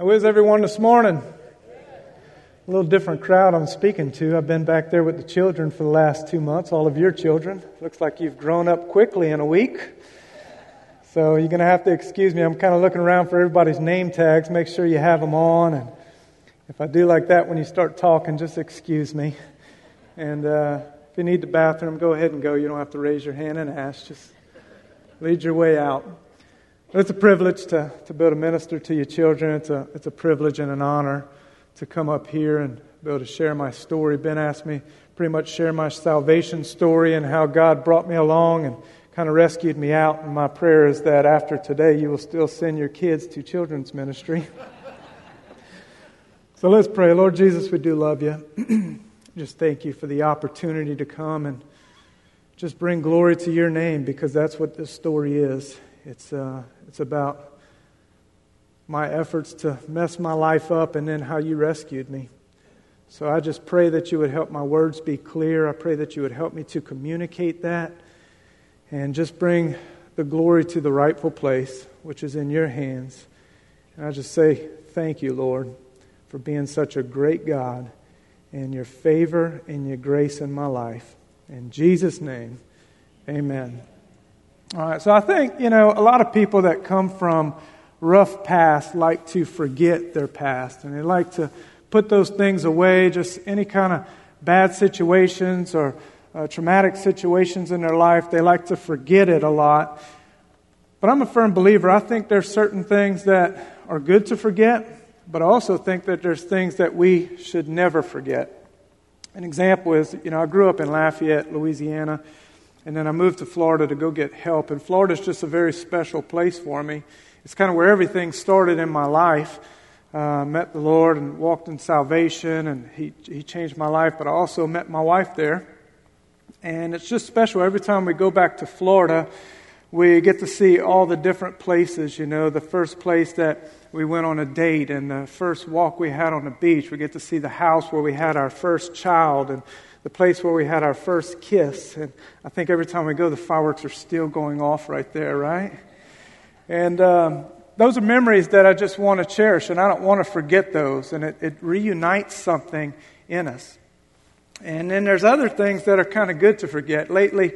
How is everyone this morning? A little different crowd I'm speaking to. I've been back there with the children for the last two months, all of your children. Looks like you've grown up quickly in a week. So you're going to have to excuse me. I'm kind of looking around for everybody's name tags. Make sure you have them on. And if I do like that when you start talking, just excuse me. And uh, if you need the bathroom, go ahead and go. You don't have to raise your hand and ask. Just lead your way out. It's a privilege to, to be able to minister to your children. It's a, it's a privilege and an honor to come up here and be able to share my story. Ben asked me pretty much share my salvation story and how God brought me along and kind of rescued me out. And my prayer is that after today, you will still send your kids to children's ministry. so let's pray. Lord Jesus, we do love you. just thank you for the opportunity to come and just bring glory to your name because that's what this story is. It's, uh, it's about my efforts to mess my life up and then how you rescued me. So I just pray that you would help my words be clear. I pray that you would help me to communicate that and just bring the glory to the rightful place, which is in your hands. And I just say, thank you, Lord, for being such a great God and your favor and your grace in my life. In Jesus' name, amen. All right, so I think, you know, a lot of people that come from rough past like to forget their past and they like to put those things away, just any kind of bad situations or uh, traumatic situations in their life, they like to forget it a lot. But I'm a firm believer. I think there's certain things that are good to forget, but I also think that there's things that we should never forget. An example is, you know, I grew up in Lafayette, Louisiana. And then I moved to Florida to go get help. And Florida is just a very special place for me. It's kind of where everything started in my life. Uh, met the Lord and walked in salvation, and he, he changed my life. But I also met my wife there. And it's just special. Every time we go back to Florida, we get to see all the different places. You know, the first place that we went on a date, and the first walk we had on the beach, we get to see the house where we had our first child. And the place where we had our first kiss. And I think every time we go, the fireworks are still going off right there, right? And um, those are memories that I just want to cherish, and I don't want to forget those. And it, it reunites something in us. And then there's other things that are kind of good to forget. Lately,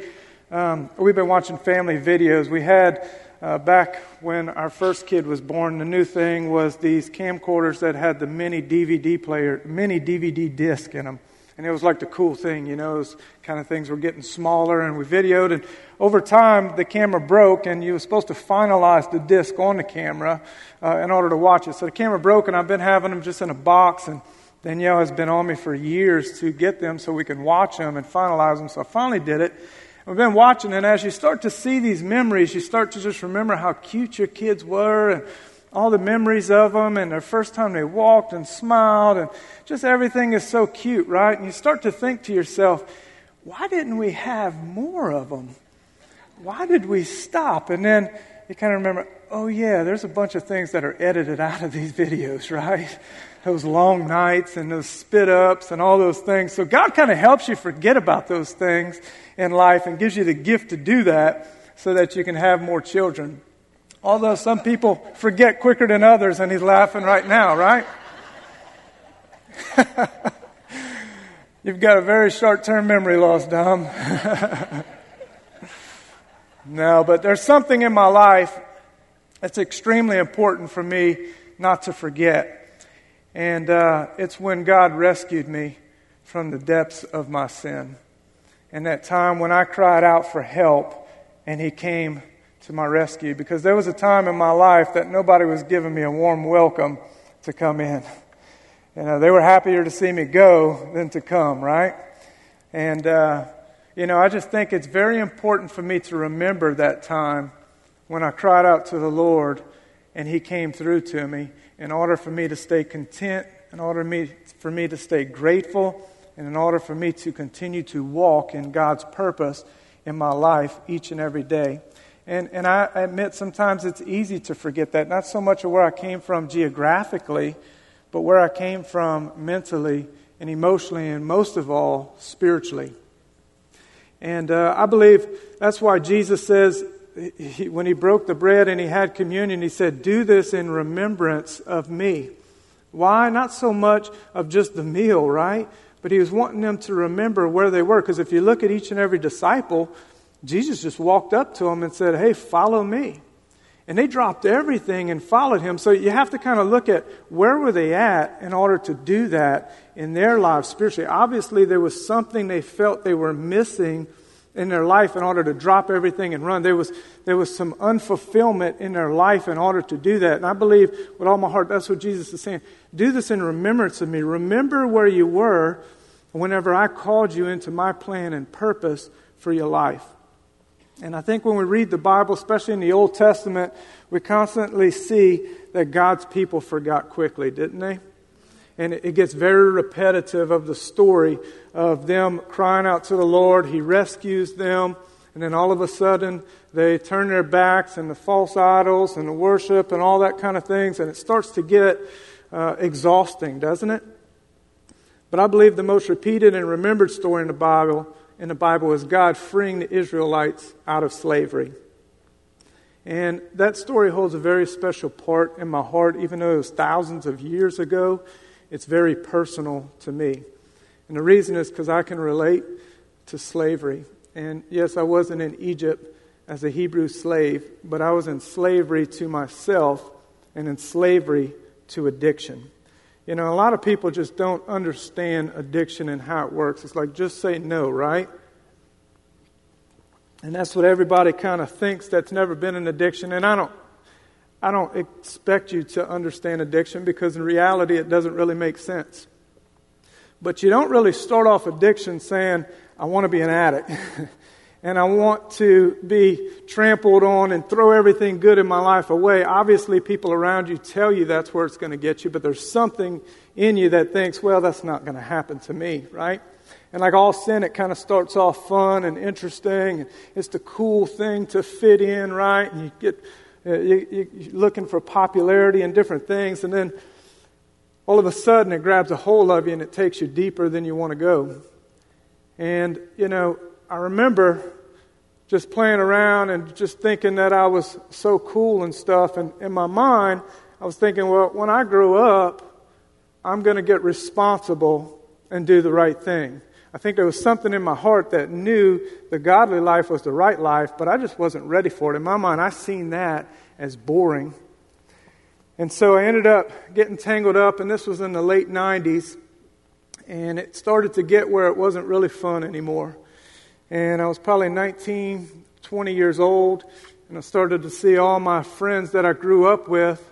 um, we've been watching family videos. We had uh, back when our first kid was born, the new thing was these camcorders that had the mini DVD player, mini DVD disc in them. And it was like the cool thing, you know, those kind of things were getting smaller and we videoed. And over time, the camera broke and you were supposed to finalize the disc on the camera uh, in order to watch it. So the camera broke and I've been having them just in a box. And Danielle has been on me for years to get them so we can watch them and finalize them. So I finally did it. We've been watching, and as you start to see these memories, you start to just remember how cute your kids were and all the memories of them and their first time they walked and smiled and just everything is so cute, right? And you start to think to yourself, why didn't we have more of them? Why did we stop? And then you kind of remember, oh yeah, there's a bunch of things that are edited out of these videos, right? Those long nights and those spit ups and all those things. So God kind of helps you forget about those things in life and gives you the gift to do that so that you can have more children. Although some people forget quicker than others, and he's laughing right now, right? You've got a very short term memory loss, Dom. no, but there's something in my life that's extremely important for me not to forget. And uh, it's when God rescued me from the depths of my sin. And that time when I cried out for help and He came to my rescue because there was a time in my life that nobody was giving me a warm welcome to come in. You know, they were happier to see me go than to come, right? And, uh, you know, I just think it's very important for me to remember that time when I cried out to the Lord and He came through to me in order for me to stay content, in order me, for me to stay grateful, and in order for me to continue to walk in God's purpose in my life each and every day. And, and I admit sometimes it's easy to forget that, not so much of where I came from geographically, but where I came from mentally and emotionally, and most of all, spiritually. And uh, I believe that's why Jesus says he, when he broke the bread and he had communion, he said, Do this in remembrance of me. Why? Not so much of just the meal, right? But he was wanting them to remember where they were. Because if you look at each and every disciple, Jesus just walked up to them and said, Hey, follow me. And they dropped everything and followed him. So you have to kind of look at where were they at in order to do that in their lives spiritually. Obviously, there was something they felt they were missing in their life in order to drop everything and run. There was, there was some unfulfillment in their life in order to do that. And I believe with all my heart that's what Jesus is saying. Do this in remembrance of me. Remember where you were whenever I called you into my plan and purpose for your life. And I think when we read the Bible, especially in the Old Testament, we constantly see that God's people forgot quickly, didn't they? And it gets very repetitive of the story of them crying out to the Lord. He rescues them. And then all of a sudden, they turn their backs and the false idols and the worship and all that kind of things. And it starts to get uh, exhausting, doesn't it? But I believe the most repeated and remembered story in the Bible in the Bible is God freeing the Israelites out of slavery. And that story holds a very special part in my heart, even though it was thousands of years ago. It's very personal to me. And the reason is because I can relate to slavery. And yes, I wasn't in Egypt as a Hebrew slave, but I was in slavery to myself and in slavery to addiction. You know, a lot of people just don't understand addiction and how it works. It's like, just say no, right? And that's what everybody kind of thinks that's never been an addiction. And I don't, I don't expect you to understand addiction because in reality it doesn't really make sense. But you don't really start off addiction saying, I want to be an addict. and I want to be trampled on and throw everything good in my life away. Obviously, people around you tell you that's where it's going to get you, but there's something in you that thinks, well, that's not going to happen to me, right? And like all sin, it kind of starts off fun and interesting. And it's the cool thing to fit in, right? And you get uh, you, you're looking for popularity and different things, and then all of a sudden it grabs a hold of you and it takes you deeper than you want to go. And you know, I remember just playing around and just thinking that I was so cool and stuff. And in my mind, I was thinking, well, when I grow up, I'm going to get responsible and do the right thing. I think there was something in my heart that knew the godly life was the right life, but I just wasn't ready for it. In my mind, I seen that as boring. And so I ended up getting tangled up, and this was in the late 90s, and it started to get where it wasn't really fun anymore. And I was probably 19, 20 years old, and I started to see all my friends that I grew up with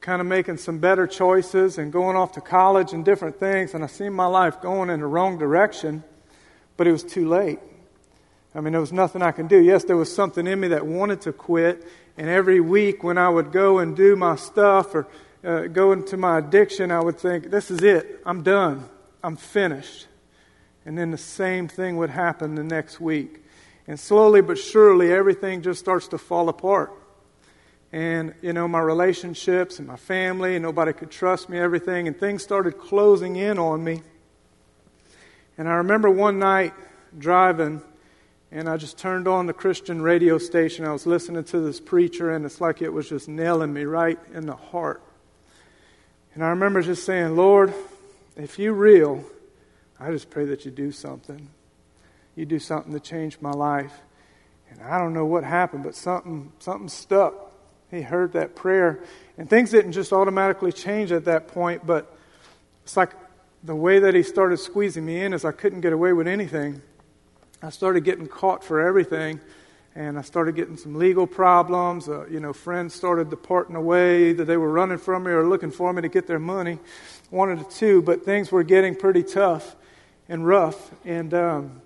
kind of making some better choices and going off to college and different things. And I seen my life going in the wrong direction, but it was too late. I mean, there was nothing I can do. Yes, there was something in me that wanted to quit. And every week when I would go and do my stuff or uh, go into my addiction, I would think, this is it. I'm done. I'm finished. And then the same thing would happen the next week. And slowly but surely, everything just starts to fall apart. And, you know, my relationships and my family, and nobody could trust me, everything, and things started closing in on me. And I remember one night driving, and I just turned on the Christian radio station. I was listening to this preacher, and it's like it was just nailing me right in the heart. And I remember just saying, Lord, if you're real, I just pray that you do something. You do something to change my life. And I don't know what happened, but something, something stuck. He heard that prayer. And things didn't just automatically change at that point, but it's like the way that he started squeezing me in is I couldn't get away with anything. I started getting caught for everything and I started getting some legal problems. Uh, you know, friends started departing away. Either they were running from me or looking for me to get their money. One of the two, but things were getting pretty tough and rough. And, um,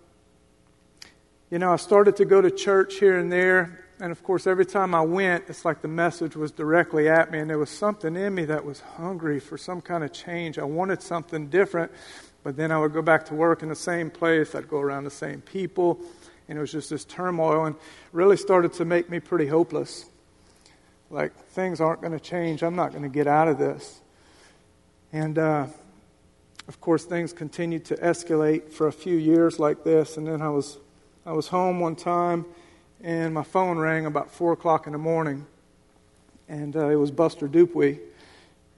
you know, I started to go to church here and there. And of course, every time I went, it's like the message was directly at me. And there was something in me that was hungry for some kind of change. I wanted something different. But then I would go back to work in the same place. I'd go around the same people. And it was just this turmoil and really started to make me pretty hopeless. Like, things aren't going to change. I'm not going to get out of this. And, uh, of course, things continued to escalate for a few years like this. And then I was, I was home one time, and my phone rang about 4 o'clock in the morning, and uh, it was Buster Dupuy.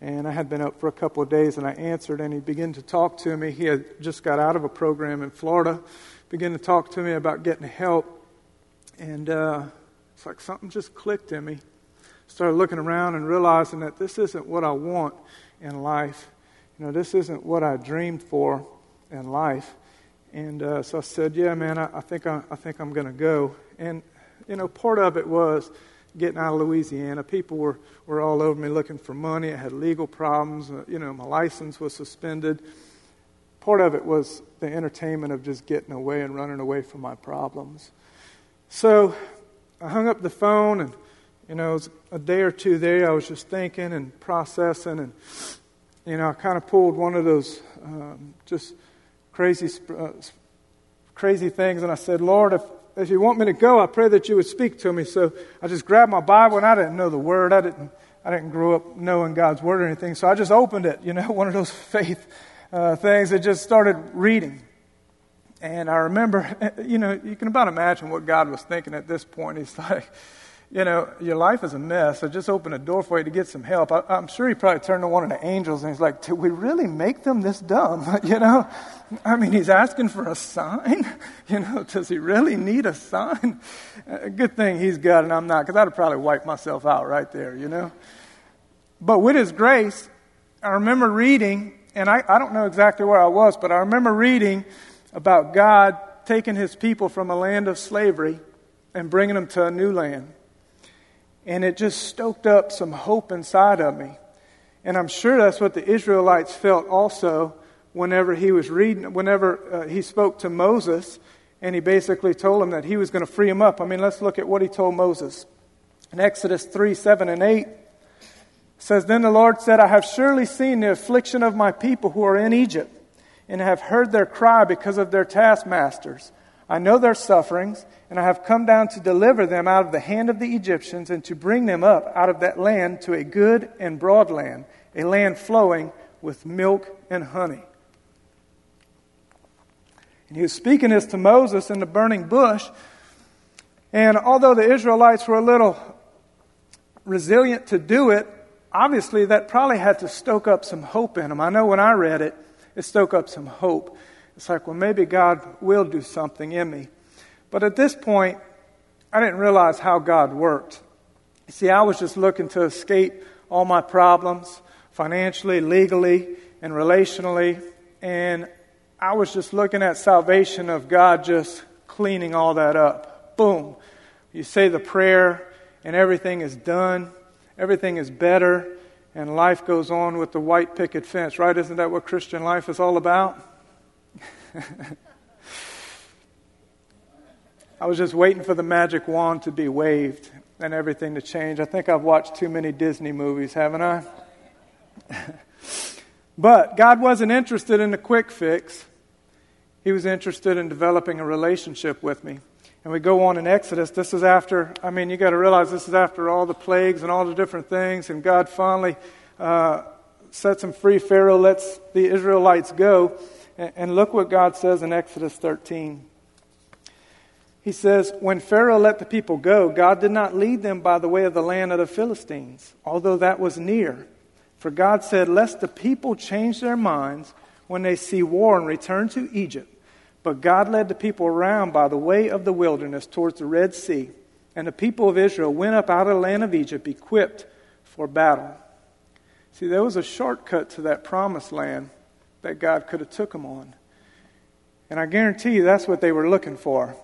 And I had been up for a couple of days, and I answered, and he began to talk to me. He had just got out of a program in Florida, began to talk to me about getting help. And uh, it's like something just clicked in me. Started looking around and realizing that this isn't what I want in life. You know, this isn't what I dreamed for in life. And uh, so I said, "Yeah, man, I, I think I, I think I'm going to go." And you know, part of it was getting out of Louisiana. People were were all over me looking for money. I had legal problems. Uh, you know, my license was suspended. Part of it was the entertainment of just getting away and running away from my problems. So I hung up the phone, and you know, it was a day or two there. I was just thinking and processing, and you know, I kind of pulled one of those um, just crazy, uh, crazy things. And I said, Lord, if, if you want me to go, I pray that you would speak to me. So I just grabbed my Bible, and I didn't know the word. I didn't, I didn't grow up knowing God's word or anything. So I just opened it, you know, one of those faith uh, things that just started reading. And I remember, you know, you can about imagine what God was thinking at this point. He's like, you know, your life is a mess, I just opened a door for you to get some help. I, am sure he probably turned to one of the angels and he's like, Did we really make them this dumb? you know? I mean, he's asking for a sign. You know, does he really need a sign? Uh, good thing he's got and I'm not, because I'd have probably wiped myself out right there, you know? But with his grace, I remember reading, and I, I don't know exactly where I was, but I remember reading about God taking his people from a land of slavery and bringing them to a new land and it just stoked up some hope inside of me. And I'm sure that's what the Israelites felt also whenever he was reading, whenever uh, he spoke to Moses, and he basically told him that he was going to free him up. I mean, let's look at what he told Moses. In Exodus 3 7 and 8, says, Then the Lord said, I have surely seen the affliction of my people who are in Egypt, and have heard their cry because of their taskmasters. I know their sufferings, and I have come down to deliver them out of the hand of the Egyptians and to bring them up out of that land to a good and broad land, a land flowing with milk and honey. And he was speaking this to Moses in the burning bush. And although the Israelites were a little resilient to do it, obviously that probably had to stoke up some hope in them. I know when I read it, it stoked up some hope. It's like, well, maybe God will do something in me. But at this point, I didn't realize how God worked. See, I was just looking to escape all my problems financially, legally, and relationally. And I was just looking at salvation of God just cleaning all that up. Boom. You say the prayer, and everything is done, everything is better, and life goes on with the white picket fence, right? Isn't that what Christian life is all about? I was just waiting for the magic wand to be waved and everything to change. I think I've watched too many Disney movies, haven't I? but God wasn't interested in a quick fix. He was interested in developing a relationship with me. And we go on in Exodus. This is after, I mean, you got to realize this is after all the plagues and all the different things. And God finally uh, sets him free. Pharaoh lets the Israelites go. And look what God says in Exodus 13. He says, When Pharaoh let the people go, God did not lead them by the way of the land of the Philistines, although that was near. For God said, Lest the people change their minds when they see war and return to Egypt. But God led the people around by the way of the wilderness towards the Red Sea. And the people of Israel went up out of the land of Egypt equipped for battle. See, there was a shortcut to that promised land that God could have took them on. And I guarantee you that's what they were looking for.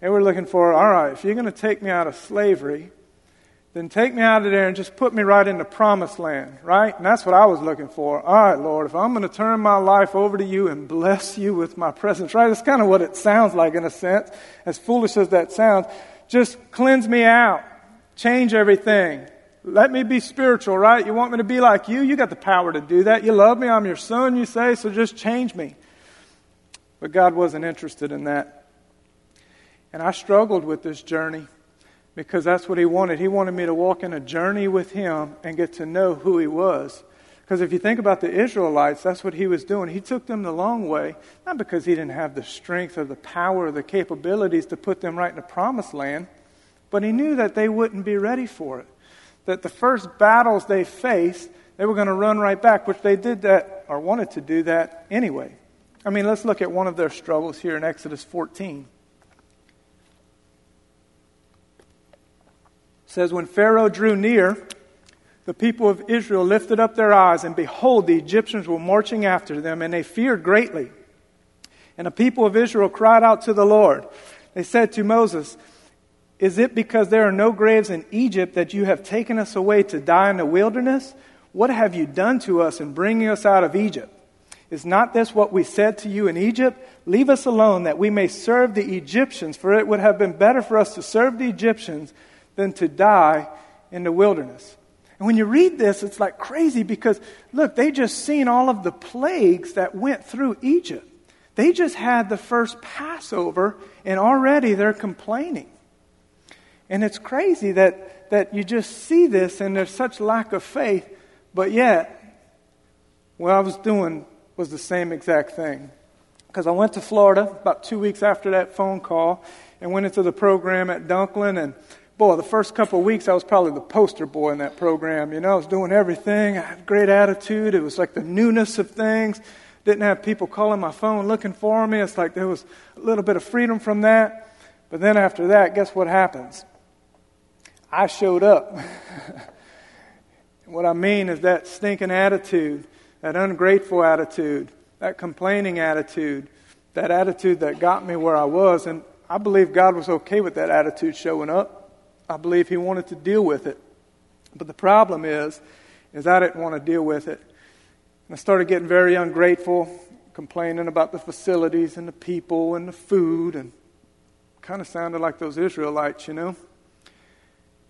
They were looking for, all right, if you're going to take me out of slavery, then take me out of there and just put me right in the promised land, right? And that's what I was looking for. All right, Lord, if I'm going to turn my life over to you and bless you with my presence, right? That's kind of what it sounds like in a sense, as foolish as that sounds. Just cleanse me out, change everything, let me be spiritual, right? You want me to be like you? You got the power to do that. You love me. I'm your son, you say, so just change me. But God wasn't interested in that. And I struggled with this journey because that's what He wanted. He wanted me to walk in a journey with Him and get to know who He was. Because if you think about the Israelites, that's what He was doing. He took them the long way, not because He didn't have the strength or the power or the capabilities to put them right in the promised land. But he knew that they wouldn't be ready for it. That the first battles they faced, they were going to run right back, which they did that or wanted to do that anyway. I mean, let's look at one of their struggles here in Exodus 14. It says, When Pharaoh drew near, the people of Israel lifted up their eyes, and behold, the Egyptians were marching after them, and they feared greatly. And the people of Israel cried out to the Lord. They said to Moses, Is it because there are no graves in Egypt that you have taken us away to die in the wilderness? What have you done to us in bringing us out of Egypt? Is not this what we said to you in Egypt? Leave us alone that we may serve the Egyptians, for it would have been better for us to serve the Egyptians than to die in the wilderness. And when you read this, it's like crazy because, look, they just seen all of the plagues that went through Egypt. They just had the first Passover, and already they're complaining. And it's crazy that, that you just see this and there's such lack of faith, but yet, what I was doing was the same exact thing. Because I went to Florida about two weeks after that phone call and went into the program at Dunklin and boy, the first couple of weeks, I was probably the poster boy in that program. You know, I was doing everything. I had great attitude. It was like the newness of things. Didn't have people calling my phone looking for me. It's like there was a little bit of freedom from that. But then after that, guess what happens? I showed up. what I mean is that stinking attitude, that ungrateful attitude, that complaining attitude, that attitude that got me where I was. And I believe God was okay with that attitude showing up. I believe he wanted to deal with it. But the problem is, is I didn't want to deal with it. And I started getting very ungrateful, complaining about the facilities and the people and the food, and kind of sounded like those Israelites, you know.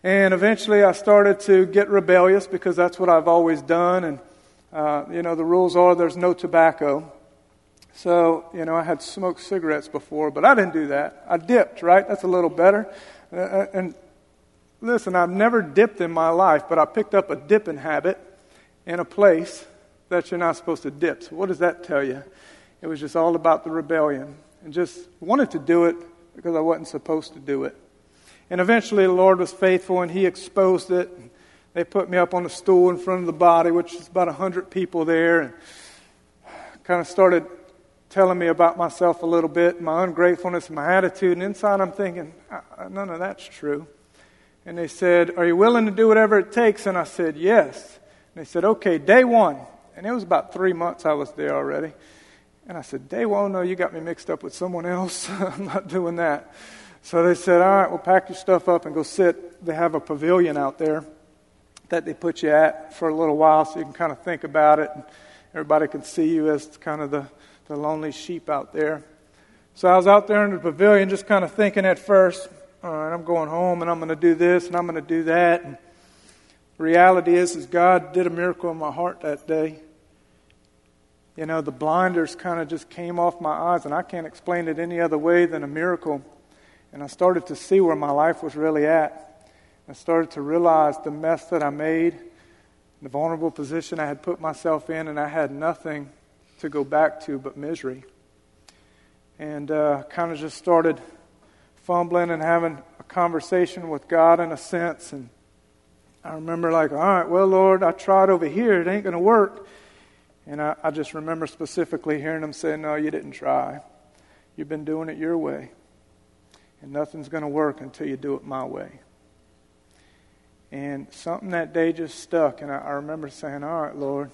And eventually I started to get rebellious because that's what I've always done. And, uh, you know, the rules are there's no tobacco. So, you know, I had smoked cigarettes before, but I didn't do that. I dipped, right? That's a little better. Uh, uh and Listen, I've never dipped in my life, but I picked up a dipping habit in a place that you're not supposed to dip. So, what does that tell you? It was just all about the rebellion and just wanted to do it because I wasn't supposed to do it. And eventually, the Lord was faithful and He exposed it. They put me up on a stool in front of the body, which is about 100 people there, and kind of started telling me about myself a little bit, my ungratefulness, my attitude. And inside, I'm thinking, none of that's true. And they said, Are you willing to do whatever it takes? And I said, Yes. And they said, Okay, day one. And it was about three months I was there already. And I said, Day one, no, you got me mixed up with someone else. I'm not doing that. So they said, All right, well, pack your stuff up and go sit. They have a pavilion out there that they put you at for a little while so you can kind of think about it. And everybody can see you as kind of the, the lonely sheep out there. So I was out there in the pavilion just kind of thinking at first, all right, I'm going home and I'm going to do this and I'm going to do that. And the reality is, is God did a miracle in my heart that day. You know, the blinders kind of just came off my eyes, and I can't explain it any other way than a miracle. And I started to see where my life was really at. I started to realize the mess that I made, the vulnerable position I had put myself in, and I had nothing to go back to but misery. And uh, kind of just started fumbling and having a conversation with God in a sense. And I remember, like, all right, well, Lord, I tried over here. It ain't going to work. And I, I just remember specifically hearing him say, No, you didn't try. You've been doing it your way. And nothing's going to work until you do it my way. And something that day just stuck. And I, I remember saying, All right, Lord,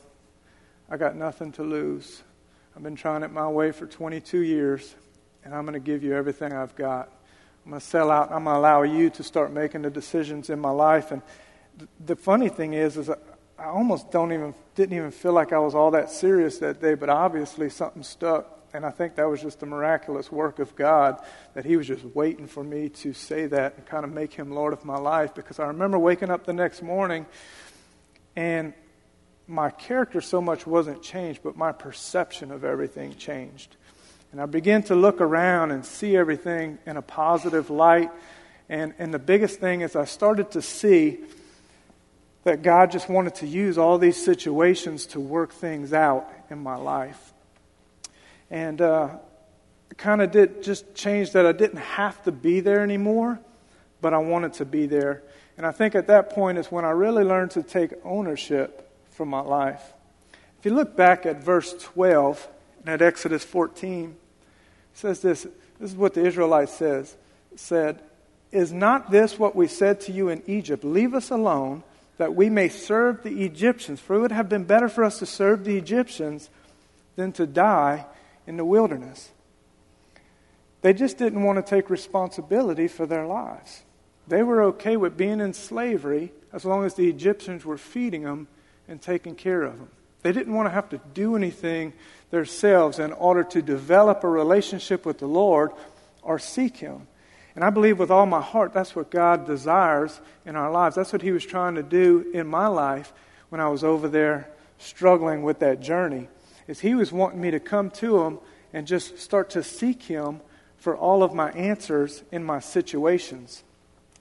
I got nothing to lose. I've been trying it my way for 22 years, and I'm going to give you everything I've got. I'm going to sell out. I'm going to allow you to start making the decisions in my life. And th- the funny thing is, is I, I almost don't even didn't even feel like I was all that serious that day. But obviously something stuck, and I think that was just the miraculous work of God that He was just waiting for me to say that and kind of make Him Lord of my life. Because I remember waking up the next morning, and my character so much wasn't changed, but my perception of everything changed. And I began to look around and see everything in a positive light. And, and the biggest thing is, I started to see that God just wanted to use all these situations to work things out in my life. And uh, kind of did just change that I didn't have to be there anymore, but I wanted to be there. And I think at that point is when I really learned to take ownership for my life. If you look back at verse 12 and at Exodus 14, it says this. This is what the Israelites says, said, Is not this what we said to you in Egypt? Leave us alone that we may serve the Egyptians. For it would have been better for us to serve the Egyptians than to die in the wilderness. They just didn't want to take responsibility for their lives. They were okay with being in slavery as long as the Egyptians were feeding them and taking care of them. They didn't want to have to do anything themselves in order to develop a relationship with the Lord or seek Him. And I believe with all my heart that's what God desires in our lives. That's what He was trying to do in my life when I was over there struggling with that journey. Is He was wanting me to come to Him and just start to seek Him for all of my answers in my situations.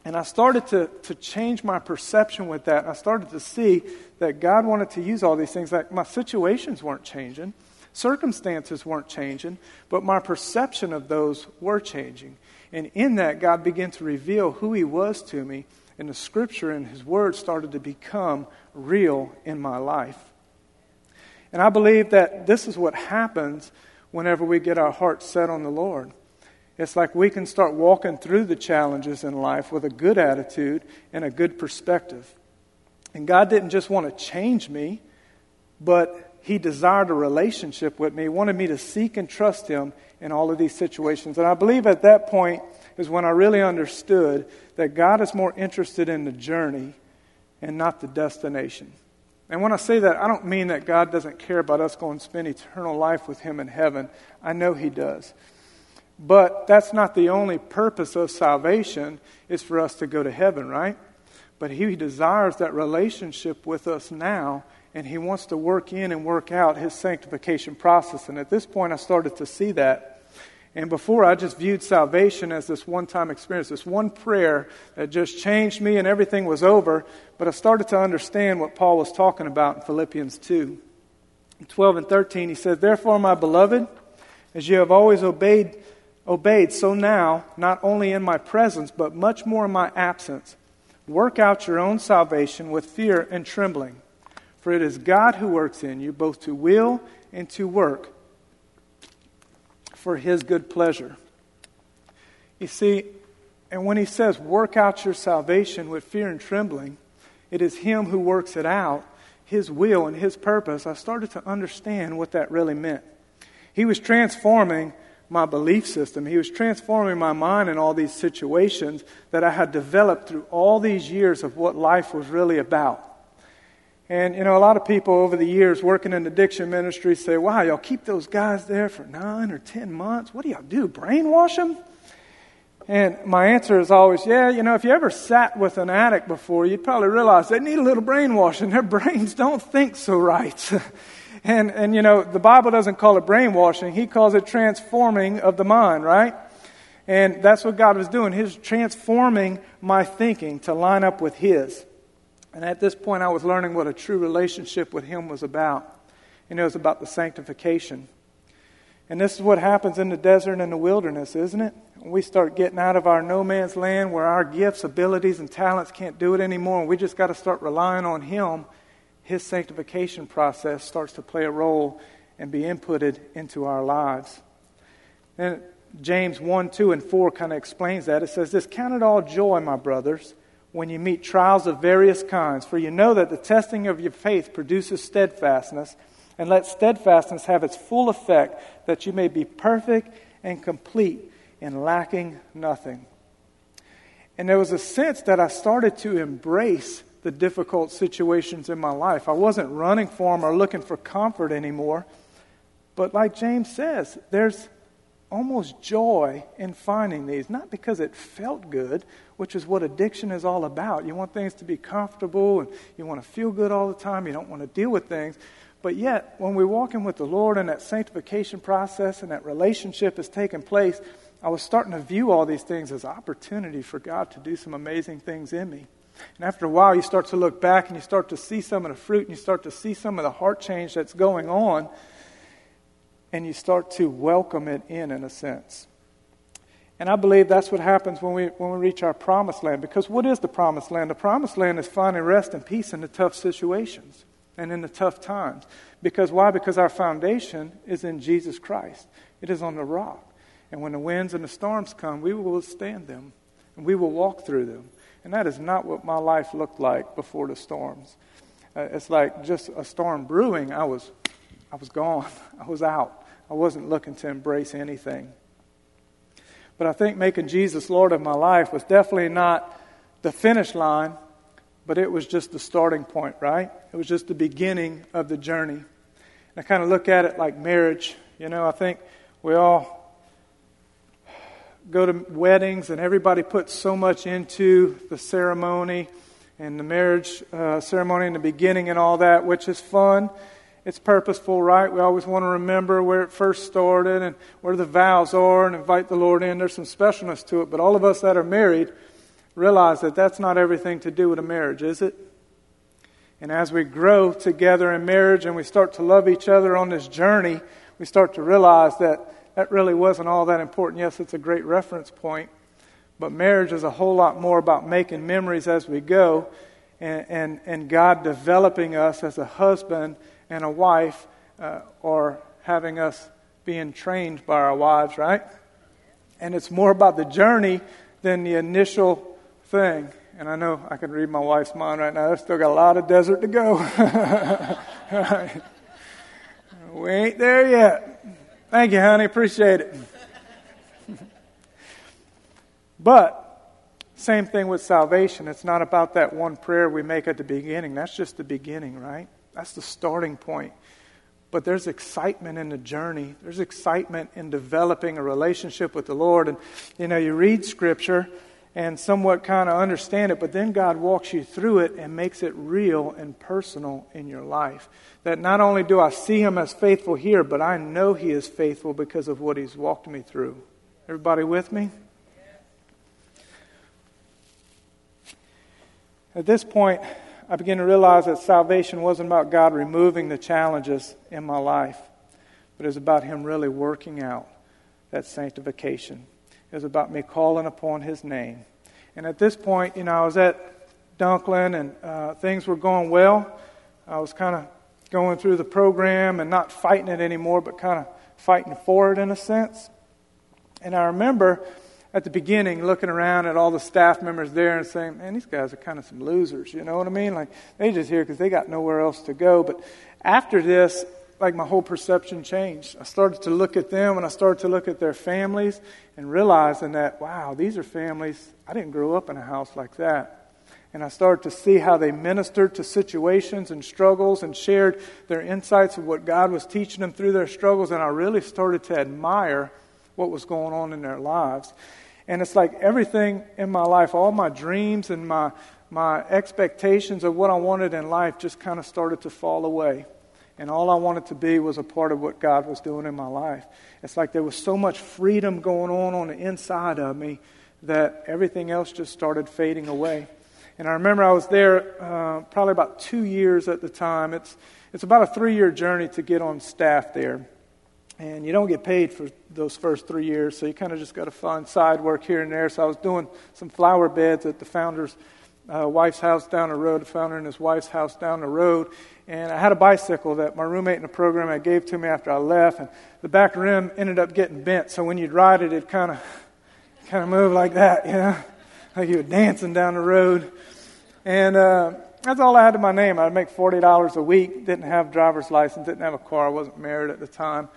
And I started to, to change my perception with that. I started to see that God wanted to use all these things. Like my situations weren't changing, circumstances weren't changing, but my perception of those were changing. And in that, God began to reveal who He was to me, and the Scripture and His Word started to become real in my life. And I believe that this is what happens whenever we get our hearts set on the Lord. It's like we can start walking through the challenges in life with a good attitude and a good perspective. And God didn't just want to change me, but He desired a relationship with me. Wanted me to seek and trust Him in all of these situations. And I believe at that point is when I really understood that God is more interested in the journey and not the destination. And when I say that, I don't mean that God doesn't care about us going to spend eternal life with Him in heaven. I know He does. But that's not the only purpose of salvation, is for us to go to heaven, right? But He desires that relationship with us now, and He wants to work in and work out His sanctification process. And at this point, I started to see that. And before, I just viewed salvation as this one time experience, this one prayer that just changed me and everything was over. But I started to understand what Paul was talking about in Philippians 2. 12 and 13, he says, Therefore, my beloved, as you have always obeyed, obeyed, so now, not only in my presence, but much more in my absence, work out your own salvation with fear and trembling. For it is God who works in you, both to will and to work for his good pleasure. You see, and when he says, work out your salvation with fear and trembling, it is him who works it out, his will and his purpose. I started to understand what that really meant. He was transforming my belief system. He was transforming my mind in all these situations that I had developed through all these years of what life was really about. And, you know, a lot of people over the years working in addiction ministry say, wow, y'all keep those guys there for nine or ten months. What do y'all do? Brainwash them? And my answer is always, yeah, you know, if you ever sat with an addict before, you'd probably realize they need a little brainwashing. Their brains don't think so right. And, and, you know, the Bible doesn't call it brainwashing, He calls it transforming of the mind, right? And that's what God was doing. He's transforming my thinking to line up with His. And at this point, I was learning what a true relationship with Him was about. And it was about the sanctification. And this is what happens in the desert and the wilderness, isn't it? We start getting out of our no man's land where our gifts, abilities, and talents can't do it anymore. And we just got to start relying on Him his sanctification process starts to play a role and be inputted into our lives. And James 1, 2, and 4 kind of explains that. It says this Count it all joy, my brothers, when you meet trials of various kinds, for you know that the testing of your faith produces steadfastness, and let steadfastness have its full effect, that you may be perfect and complete and lacking nothing. And there was a sense that I started to embrace the difficult situations in my life. I wasn't running for them or looking for comfort anymore. But like James says, there's almost joy in finding these, not because it felt good, which is what addiction is all about. You want things to be comfortable and you want to feel good all the time. You don't want to deal with things. But yet, when we're walking with the Lord and that sanctification process and that relationship is taking place, I was starting to view all these things as opportunity for God to do some amazing things in me. And after a while, you start to look back and you start to see some of the fruit and you start to see some of the heart change that's going on. And you start to welcome it in, in a sense. And I believe that's what happens when we, when we reach our promised land. Because what is the promised land? The promised land is finding rest and peace in the tough situations and in the tough times. Because why? Because our foundation is in Jesus Christ, it is on the rock. And when the winds and the storms come, we will withstand them and we will walk through them. And that is not what my life looked like before the storms. Uh, it's like just a storm brewing. I was, I was gone. I was out. I wasn't looking to embrace anything. But I think making Jesus Lord of my life was definitely not the finish line, but it was just the starting point, right? It was just the beginning of the journey. And I kind of look at it like marriage. You know, I think we all go to weddings and everybody puts so much into the ceremony and the marriage uh, ceremony in the beginning and all that, which is fun. It's purposeful, right? We always want to remember where it first started and where the vows are and invite the Lord in. There's some specialness to it, but all of us that are married realize that that's not everything to do with a marriage, is it? And as we grow together in marriage and we start to love each other on this journey, we start to realize that that really wasn't all that important. Yes, it's a great reference point, but marriage is a whole lot more about making memories as we go and, and, and God developing us as a husband and a wife uh, or having us being trained by our wives, right? And it's more about the journey than the initial thing. And I know I can read my wife's mind right now. I've still got a lot of desert to go. right. We ain't there yet. Thank you, honey. Appreciate it. but, same thing with salvation. It's not about that one prayer we make at the beginning. That's just the beginning, right? That's the starting point. But there's excitement in the journey. There's excitement in developing a relationship with the Lord. And, you know, you read Scripture and somewhat kind of understand it, but then God walks you through it and makes it real and personal in your life. That not only do I see Him as faithful here, but I know He is faithful because of what He's walked me through. Everybody with me? At this point, I began to realize that salvation wasn't about God removing the challenges in my life, but it was about Him really working out that sanctification. It was about me calling upon His name. And at this point, you know, I was at Dunklin and uh, things were going well. I was kind of going through the program and not fighting it anymore, but kind of fighting for it in a sense. And I remember at the beginning looking around at all the staff members there and saying, man, these guys are kind of some losers. You know what I mean? Like, they just here because they got nowhere else to go. But after this, like my whole perception changed. I started to look at them and I started to look at their families and realizing that, wow, these are families. I didn't grow up in a house like that. And I started to see how they ministered to situations and struggles and shared their insights of what God was teaching them through their struggles. And I really started to admire what was going on in their lives. And it's like everything in my life, all my dreams and my, my expectations of what I wanted in life just kind of started to fall away. And all I wanted to be was a part of what God was doing in my life. It's like there was so much freedom going on on the inside of me that everything else just started fading away. And I remember I was there uh, probably about two years at the time. It's, it's about a three year journey to get on staff there. And you don't get paid for those first three years, so you kind of just got to find side work here and there. So I was doing some flower beds at the founder's uh, wife's house down the road, the founder and his wife's house down the road. And I had a bicycle that my roommate in the program had gave to me after I left, and the back rim ended up getting bent. So when you'd ride it, it kind of kind of moved like that, you know, like you were dancing down the road. And uh, that's all I had to my name. I'd make forty dollars a week. Didn't have driver's license. Didn't have a car. I wasn't married at the time.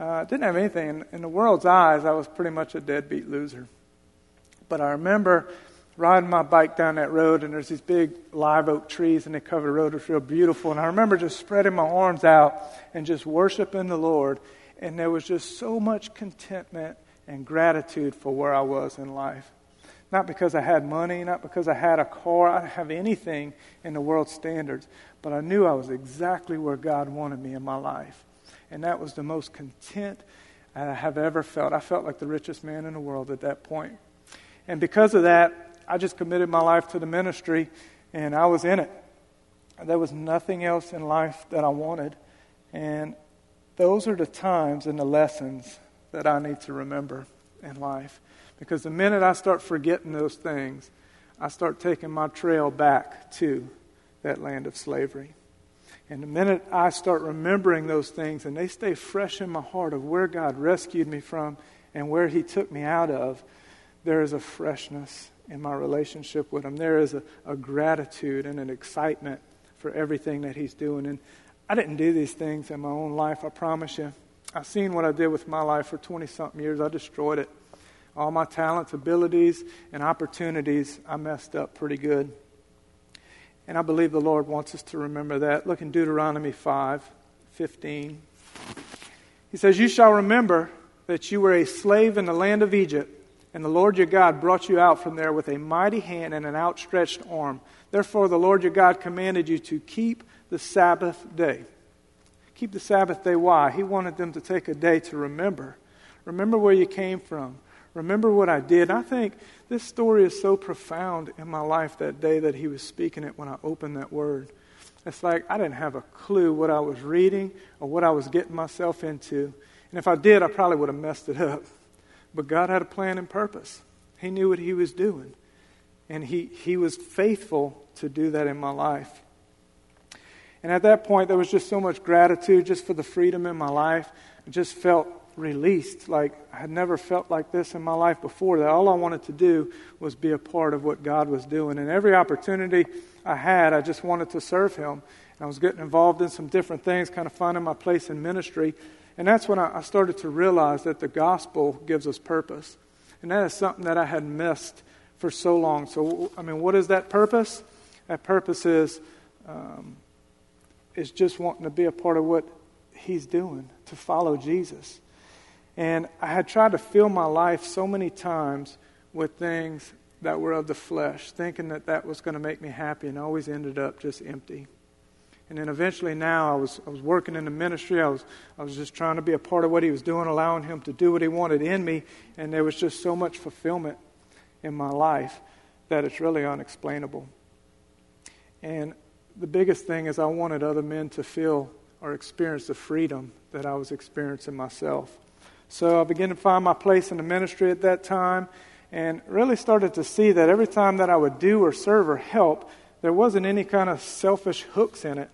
Uh, didn't have anything. In, in the world's eyes, I was pretty much a deadbeat loser. But I remember riding my bike down that road, and there's these big live oak trees, and they cover the road. Was real beautiful. And I remember just spreading my arms out and just worshiping the Lord. And there was just so much contentment and gratitude for where I was in life. Not because I had money, not because I had a car, I didn't have anything in the world's standards, but I knew I was exactly where God wanted me in my life. And that was the most content I have ever felt. I felt like the richest man in the world at that point. And because of that, I just committed my life to the ministry and I was in it. There was nothing else in life that I wanted. And those are the times and the lessons that I need to remember in life. Because the minute I start forgetting those things, I start taking my trail back to that land of slavery. And the minute I start remembering those things and they stay fresh in my heart of where God rescued me from and where He took me out of, there is a freshness in my relationship with Him. There is a, a gratitude and an excitement for everything that He's doing. And I didn't do these things in my own life, I promise you. I've seen what I did with my life for 20 something years. I destroyed it. All my talents, abilities, and opportunities, I messed up pretty good. And I believe the Lord wants us to remember that. Look in Deuteronomy 5 15. He says, You shall remember that you were a slave in the land of Egypt, and the Lord your God brought you out from there with a mighty hand and an outstretched arm. Therefore, the Lord your God commanded you to keep the Sabbath day. Keep the Sabbath day. Why? He wanted them to take a day to remember. Remember where you came from. Remember what I did. I think this story is so profound in my life that day that he was speaking it when I opened that word. It's like I didn't have a clue what I was reading or what I was getting myself into. And if I did, I probably would have messed it up. But God had a plan and purpose. He knew what He was doing. And He, he was faithful to do that in my life. And at that point, there was just so much gratitude just for the freedom in my life. I just felt released. Like I had never felt like this in my life before. That all I wanted to do was be a part of what God was doing. And every opportunity I had, I just wanted to serve Him. And I was getting involved in some different things, kind of finding my place in ministry. And that's when I started to realize that the gospel gives us purpose. And that is something that I had missed for so long. So, I mean, what is that purpose? That purpose is, um, is just wanting to be a part of what He's doing, to follow Jesus. And I had tried to fill my life so many times with things that were of the flesh, thinking that that was going to make me happy, and I always ended up just empty. And then eventually, now I was, I was working in the ministry. I was, I was just trying to be a part of what he was doing, allowing him to do what he wanted in me. And there was just so much fulfillment in my life that it's really unexplainable. And the biggest thing is, I wanted other men to feel or experience the freedom that I was experiencing myself. So I began to find my place in the ministry at that time and really started to see that every time that I would do or serve or help, there wasn't any kind of selfish hooks in it.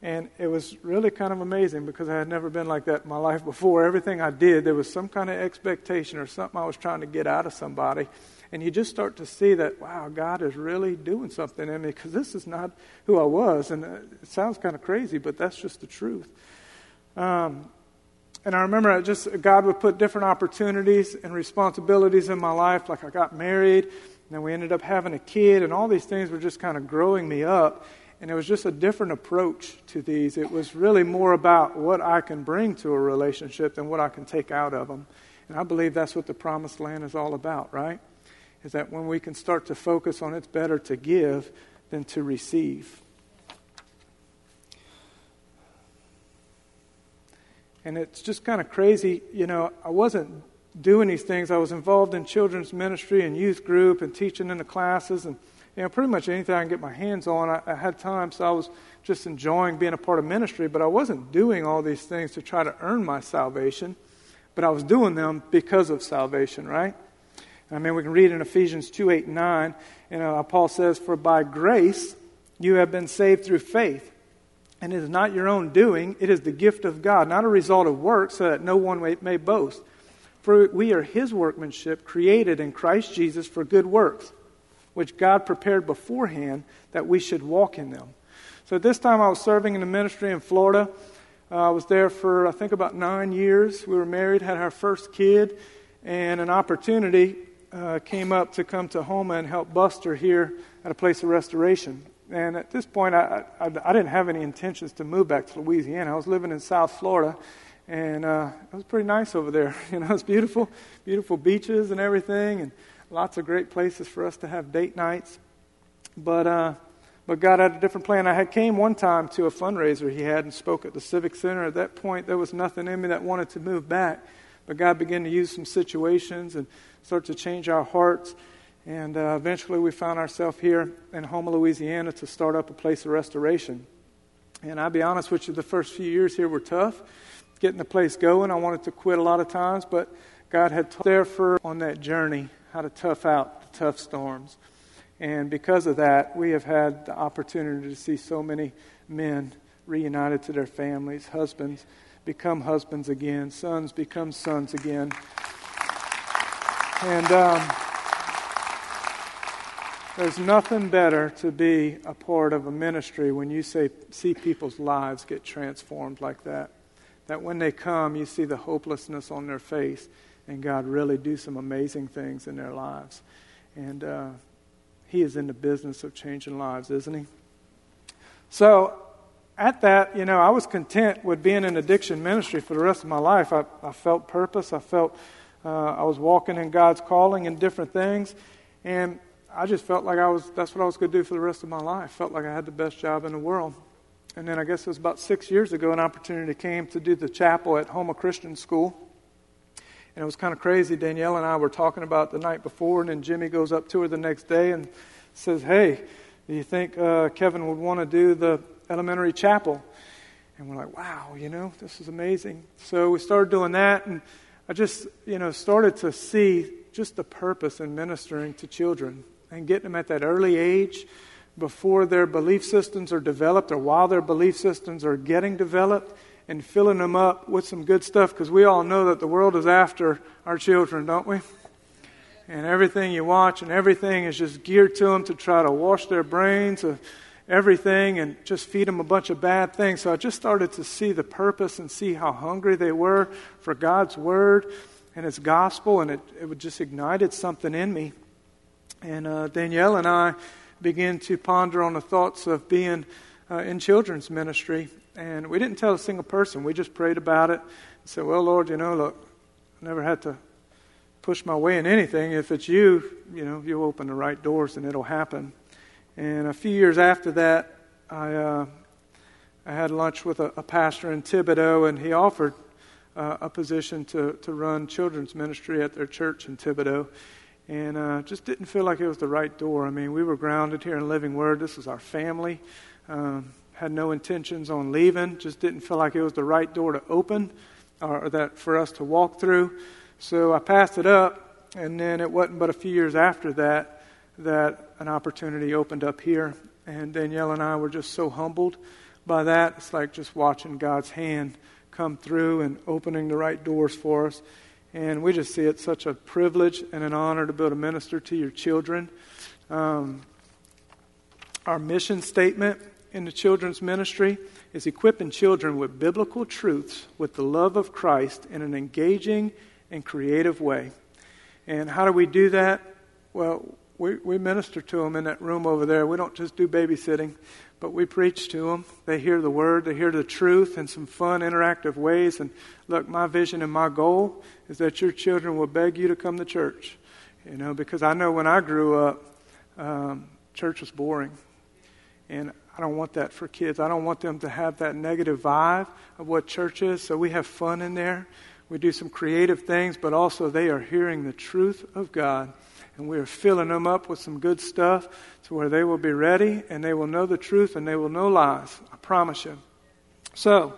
And it was really kind of amazing because I had never been like that in my life before. Everything I did, there was some kind of expectation or something I was trying to get out of somebody. And you just start to see that, wow, God is really doing something in me because this is not who I was. And it sounds kind of crazy, but that's just the truth. Um, and I remember just God would put different opportunities and responsibilities in my life. Like I got married, and then we ended up having a kid, and all these things were just kind of growing me up. And it was just a different approach to these. It was really more about what I can bring to a relationship than what I can take out of them. And I believe that's what the promised land is all about, right? Is that when we can start to focus on it's better to give than to receive. And it's just kind of crazy. You know, I wasn't doing these things. I was involved in children's ministry and youth group and teaching in the classes and, you know, pretty much anything I can get my hands on. I, I had time, so I was just enjoying being a part of ministry, but I wasn't doing all these things to try to earn my salvation, but I was doing them because of salvation, right? I mean, we can read in Ephesians 2 8 and 9, you know, Paul says, For by grace you have been saved through faith and it is not your own doing, it is the gift of God, not a result of works, so that no one may, may boast. For we are his workmanship, created in Christ Jesus for good works, which God prepared beforehand that we should walk in them. So at this time, I was serving in the ministry in Florida. Uh, I was there for, I think, about nine years. We were married, had our first kid, and an opportunity uh, came up to come to Houma and help Buster here at a place of restoration. And at this point, I, I, I, didn't have any intentions to move back to Louisiana. I was living in South Florida, and uh, it was pretty nice over there. You know, it's beautiful, beautiful beaches and everything, and lots of great places for us to have date nights. But uh, but God had a different plan. I had came one time to a fundraiser he had and spoke at the Civic Center. At that point, there was nothing in me that wanted to move back, but God began to use some situations and start to change our hearts. And uh, eventually we found ourselves here in Houma, Louisiana to start up a place of restoration. And I'll be honest with you, the first few years here were tough. Getting the place going, I wanted to quit a lot of times, but God had taught there for on that journey how to tough out the tough storms. And because of that, we have had the opportunity to see so many men reunited to their families, husbands become husbands again, sons become sons again. And um, there's nothing better to be a part of a ministry when you say, see people's lives get transformed like that. That when they come, you see the hopelessness on their face, and God really do some amazing things in their lives. And uh, He is in the business of changing lives, isn't He? So at that, you know, I was content with being in addiction ministry for the rest of my life. I, I felt purpose. I felt uh, I was walking in God's calling and different things. And I just felt like I was, that's what I was going to do for the rest of my life. Felt like I had the best job in the world. And then I guess it was about six years ago, an opportunity came to do the chapel at Houma Christian School. And it was kind of crazy. Danielle and I were talking about the night before, and then Jimmy goes up to her the next day and says, Hey, do you think uh, Kevin would want to do the elementary chapel. And we're like, wow, you know, this is amazing. So we started doing that, and I just, you know, started to see just the purpose in ministering to children and getting them at that early age before their belief systems are developed or while their belief systems are getting developed and filling them up with some good stuff because we all know that the world is after our children, don't we? And everything you watch and everything is just geared to them to try to wash their brains, of everything and just feed them a bunch of bad things. So I just started to see the purpose and see how hungry they were for God's word and His gospel, and it, it just ignited something in me. And uh, Danielle and I began to ponder on the thoughts of being uh, in children's ministry. And we didn't tell a single person. We just prayed about it. And said, Well, Lord, you know, look, I never had to push my way in anything. If it's you, you know, you open the right doors and it'll happen. And a few years after that, I, uh, I had lunch with a, a, pastor in Thibodaux, and he offered uh, a position to, to run children's ministry at their church in Thibodaux. And uh, just didn't feel like it was the right door. I mean, we were grounded here in Living Word. This was our family. Um, had no intentions on leaving. Just didn't feel like it was the right door to open or that for us to walk through. So I passed it up, and then it wasn't but a few years after that that an opportunity opened up here. And Danielle and I were just so humbled by that. It's like just watching God's hand come through and opening the right doors for us. And we just see it such a privilege and an honor to be able to minister to your children. Um, our mission statement in the children's ministry is equipping children with biblical truths with the love of Christ in an engaging and creative way. And how do we do that? Well, we, we minister to them in that room over there. We don't just do babysitting, but we preach to them. They hear the word, they hear the truth in some fun, interactive ways. And look, my vision and my goal is that your children will beg you to come to church. You know, because I know when I grew up, um, church was boring. And I don't want that for kids. I don't want them to have that negative vibe of what church is. So we have fun in there. We do some creative things, but also they are hearing the truth of God and we are filling them up with some good stuff to where they will be ready and they will know the truth and they will know lies. I promise you. So,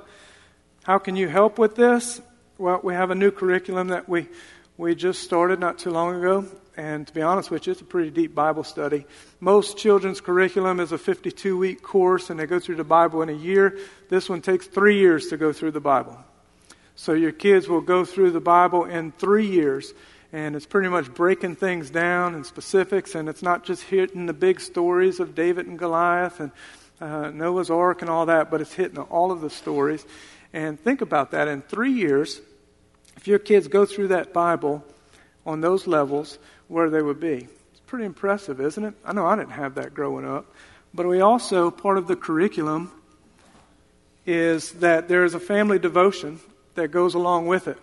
how can you help with this? Well, we have a new curriculum that we, we just started not too long ago. And to be honest with you, it's a pretty deep Bible study. Most children's curriculum is a 52 week course and they go through the Bible in a year. This one takes three years to go through the Bible. So your kids will go through the Bible in three years and it's pretty much breaking things down in specifics, and it's not just hitting the big stories of David and Goliath and uh, Noah's Ark and all that, but it's hitting all of the stories. And think about that in three years, if your kids go through that Bible on those levels, where they would be. It's pretty impressive, isn't it? I know I didn't have that growing up. But we also, part of the curriculum is that there is a family devotion that goes along with it.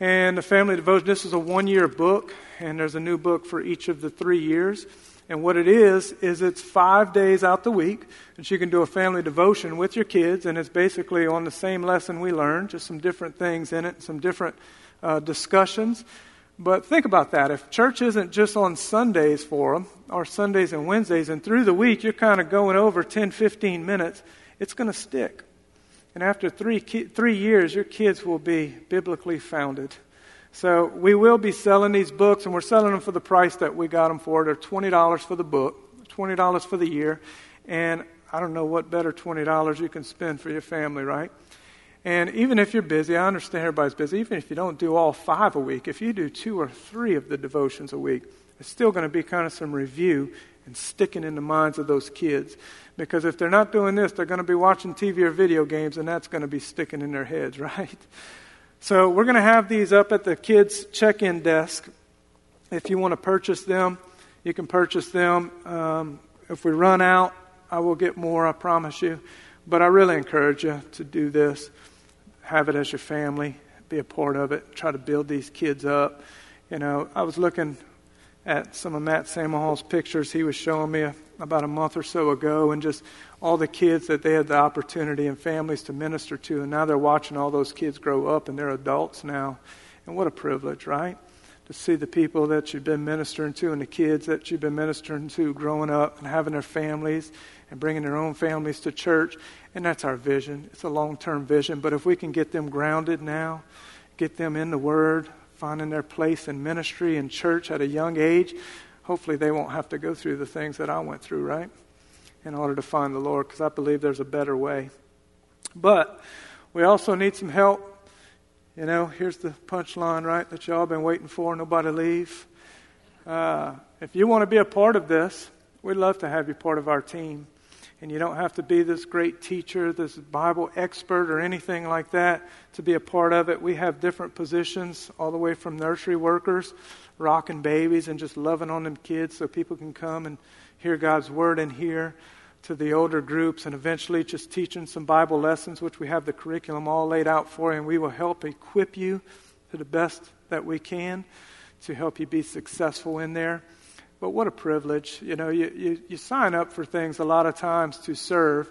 And the family devotion, this is a one year book, and there's a new book for each of the three years. And what it is, is it's five days out the week, and you can do a family devotion with your kids, and it's basically on the same lesson we learned, just some different things in it, some different uh, discussions. But think about that. If church isn't just on Sundays for them, or Sundays and Wednesdays, and through the week you're kind of going over 10, 15 minutes, it's going to stick. And after three, three years, your kids will be biblically founded. So we will be selling these books, and we're selling them for the price that we got them for. They're $20 for the book, $20 for the year. And I don't know what better $20 you can spend for your family, right? And even if you're busy, I understand everybody's busy, even if you don't do all five a week, if you do two or three of the devotions a week, it's still going to be kind of some review and sticking in the minds of those kids. Because if they're not doing this, they're going to be watching TV or video games, and that's going to be sticking in their heads, right? So we're going to have these up at the kids' check in desk. If you want to purchase them, you can purchase them. Um, if we run out, I will get more, I promise you. But I really encourage you to do this. Have it as your family, be a part of it, try to build these kids up. You know, I was looking at some of Matt Samahall's pictures he was showing me about a month or so ago, and just all the kids that they had the opportunity and families to minister to. And now they're watching all those kids grow up, and they're adults now. And what a privilege, right? To see the people that you've been ministering to and the kids that you've been ministering to growing up and having their families and bringing their own families to church. And that's our vision. It's a long term vision. But if we can get them grounded now, get them in the Word, finding their place in ministry and church at a young age, hopefully they won't have to go through the things that I went through, right? In order to find the Lord, because I believe there's a better way. But we also need some help. You know, here's the punchline, right, that y'all been waiting for. Nobody leave. Uh, if you want to be a part of this, we'd love to have you part of our team. And you don't have to be this great teacher, this Bible expert, or anything like that to be a part of it. We have different positions, all the way from nursery workers, rocking babies, and just loving on them kids so people can come and hear God's word in here, to the older groups, and eventually just teaching some Bible lessons, which we have the curriculum all laid out for you, and we will help equip you to the best that we can to help you be successful in there. But what a privilege. You know, you, you, you sign up for things a lot of times to serve,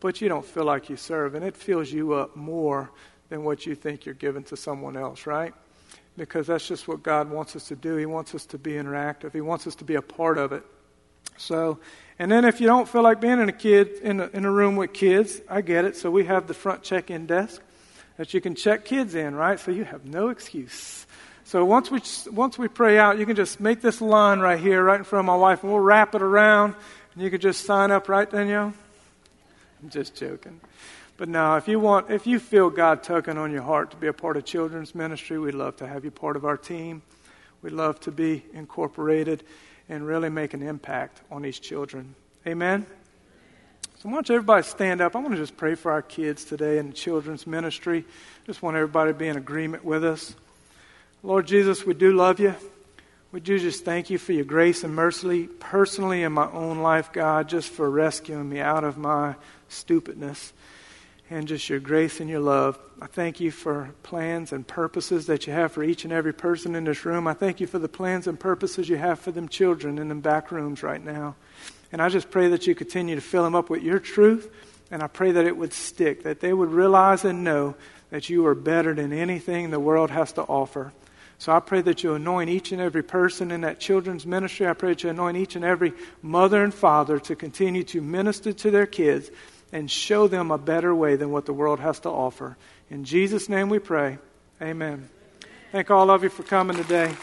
but you don't feel like you serve. And it fills you up more than what you think you're giving to someone else, right? Because that's just what God wants us to do. He wants us to be interactive, He wants us to be a part of it. So, and then if you don't feel like being in a kid in a, in a room with kids, I get it. So we have the front check-in desk that you can check kids in, right? So you have no excuse. So once we, once we pray out, you can just make this line right here, right in front of my wife, and we'll wrap it around, and you can just sign up right yo. I'm just joking. But now, if you want, if you feel God tugging on your heart to be a part of children's ministry, we'd love to have you part of our team. We'd love to be incorporated and really make an impact on these children. Amen? So I want everybody stand up. I want to just pray for our kids today in children's ministry. Just want everybody to be in agreement with us. Lord Jesus, we do love you. We do just thank you for your grace and mercy personally in my own life, God, just for rescuing me out of my stupidness and just your grace and your love. I thank you for plans and purposes that you have for each and every person in this room. I thank you for the plans and purposes you have for them children in them back rooms right now. And I just pray that you continue to fill them up with your truth, and I pray that it would stick, that they would realize and know that you are better than anything the world has to offer. So I pray that you anoint each and every person in that children's ministry. I pray that you anoint each and every mother and father to continue to minister to their kids and show them a better way than what the world has to offer. In Jesus' name we pray. Amen. Thank all of you for coming today.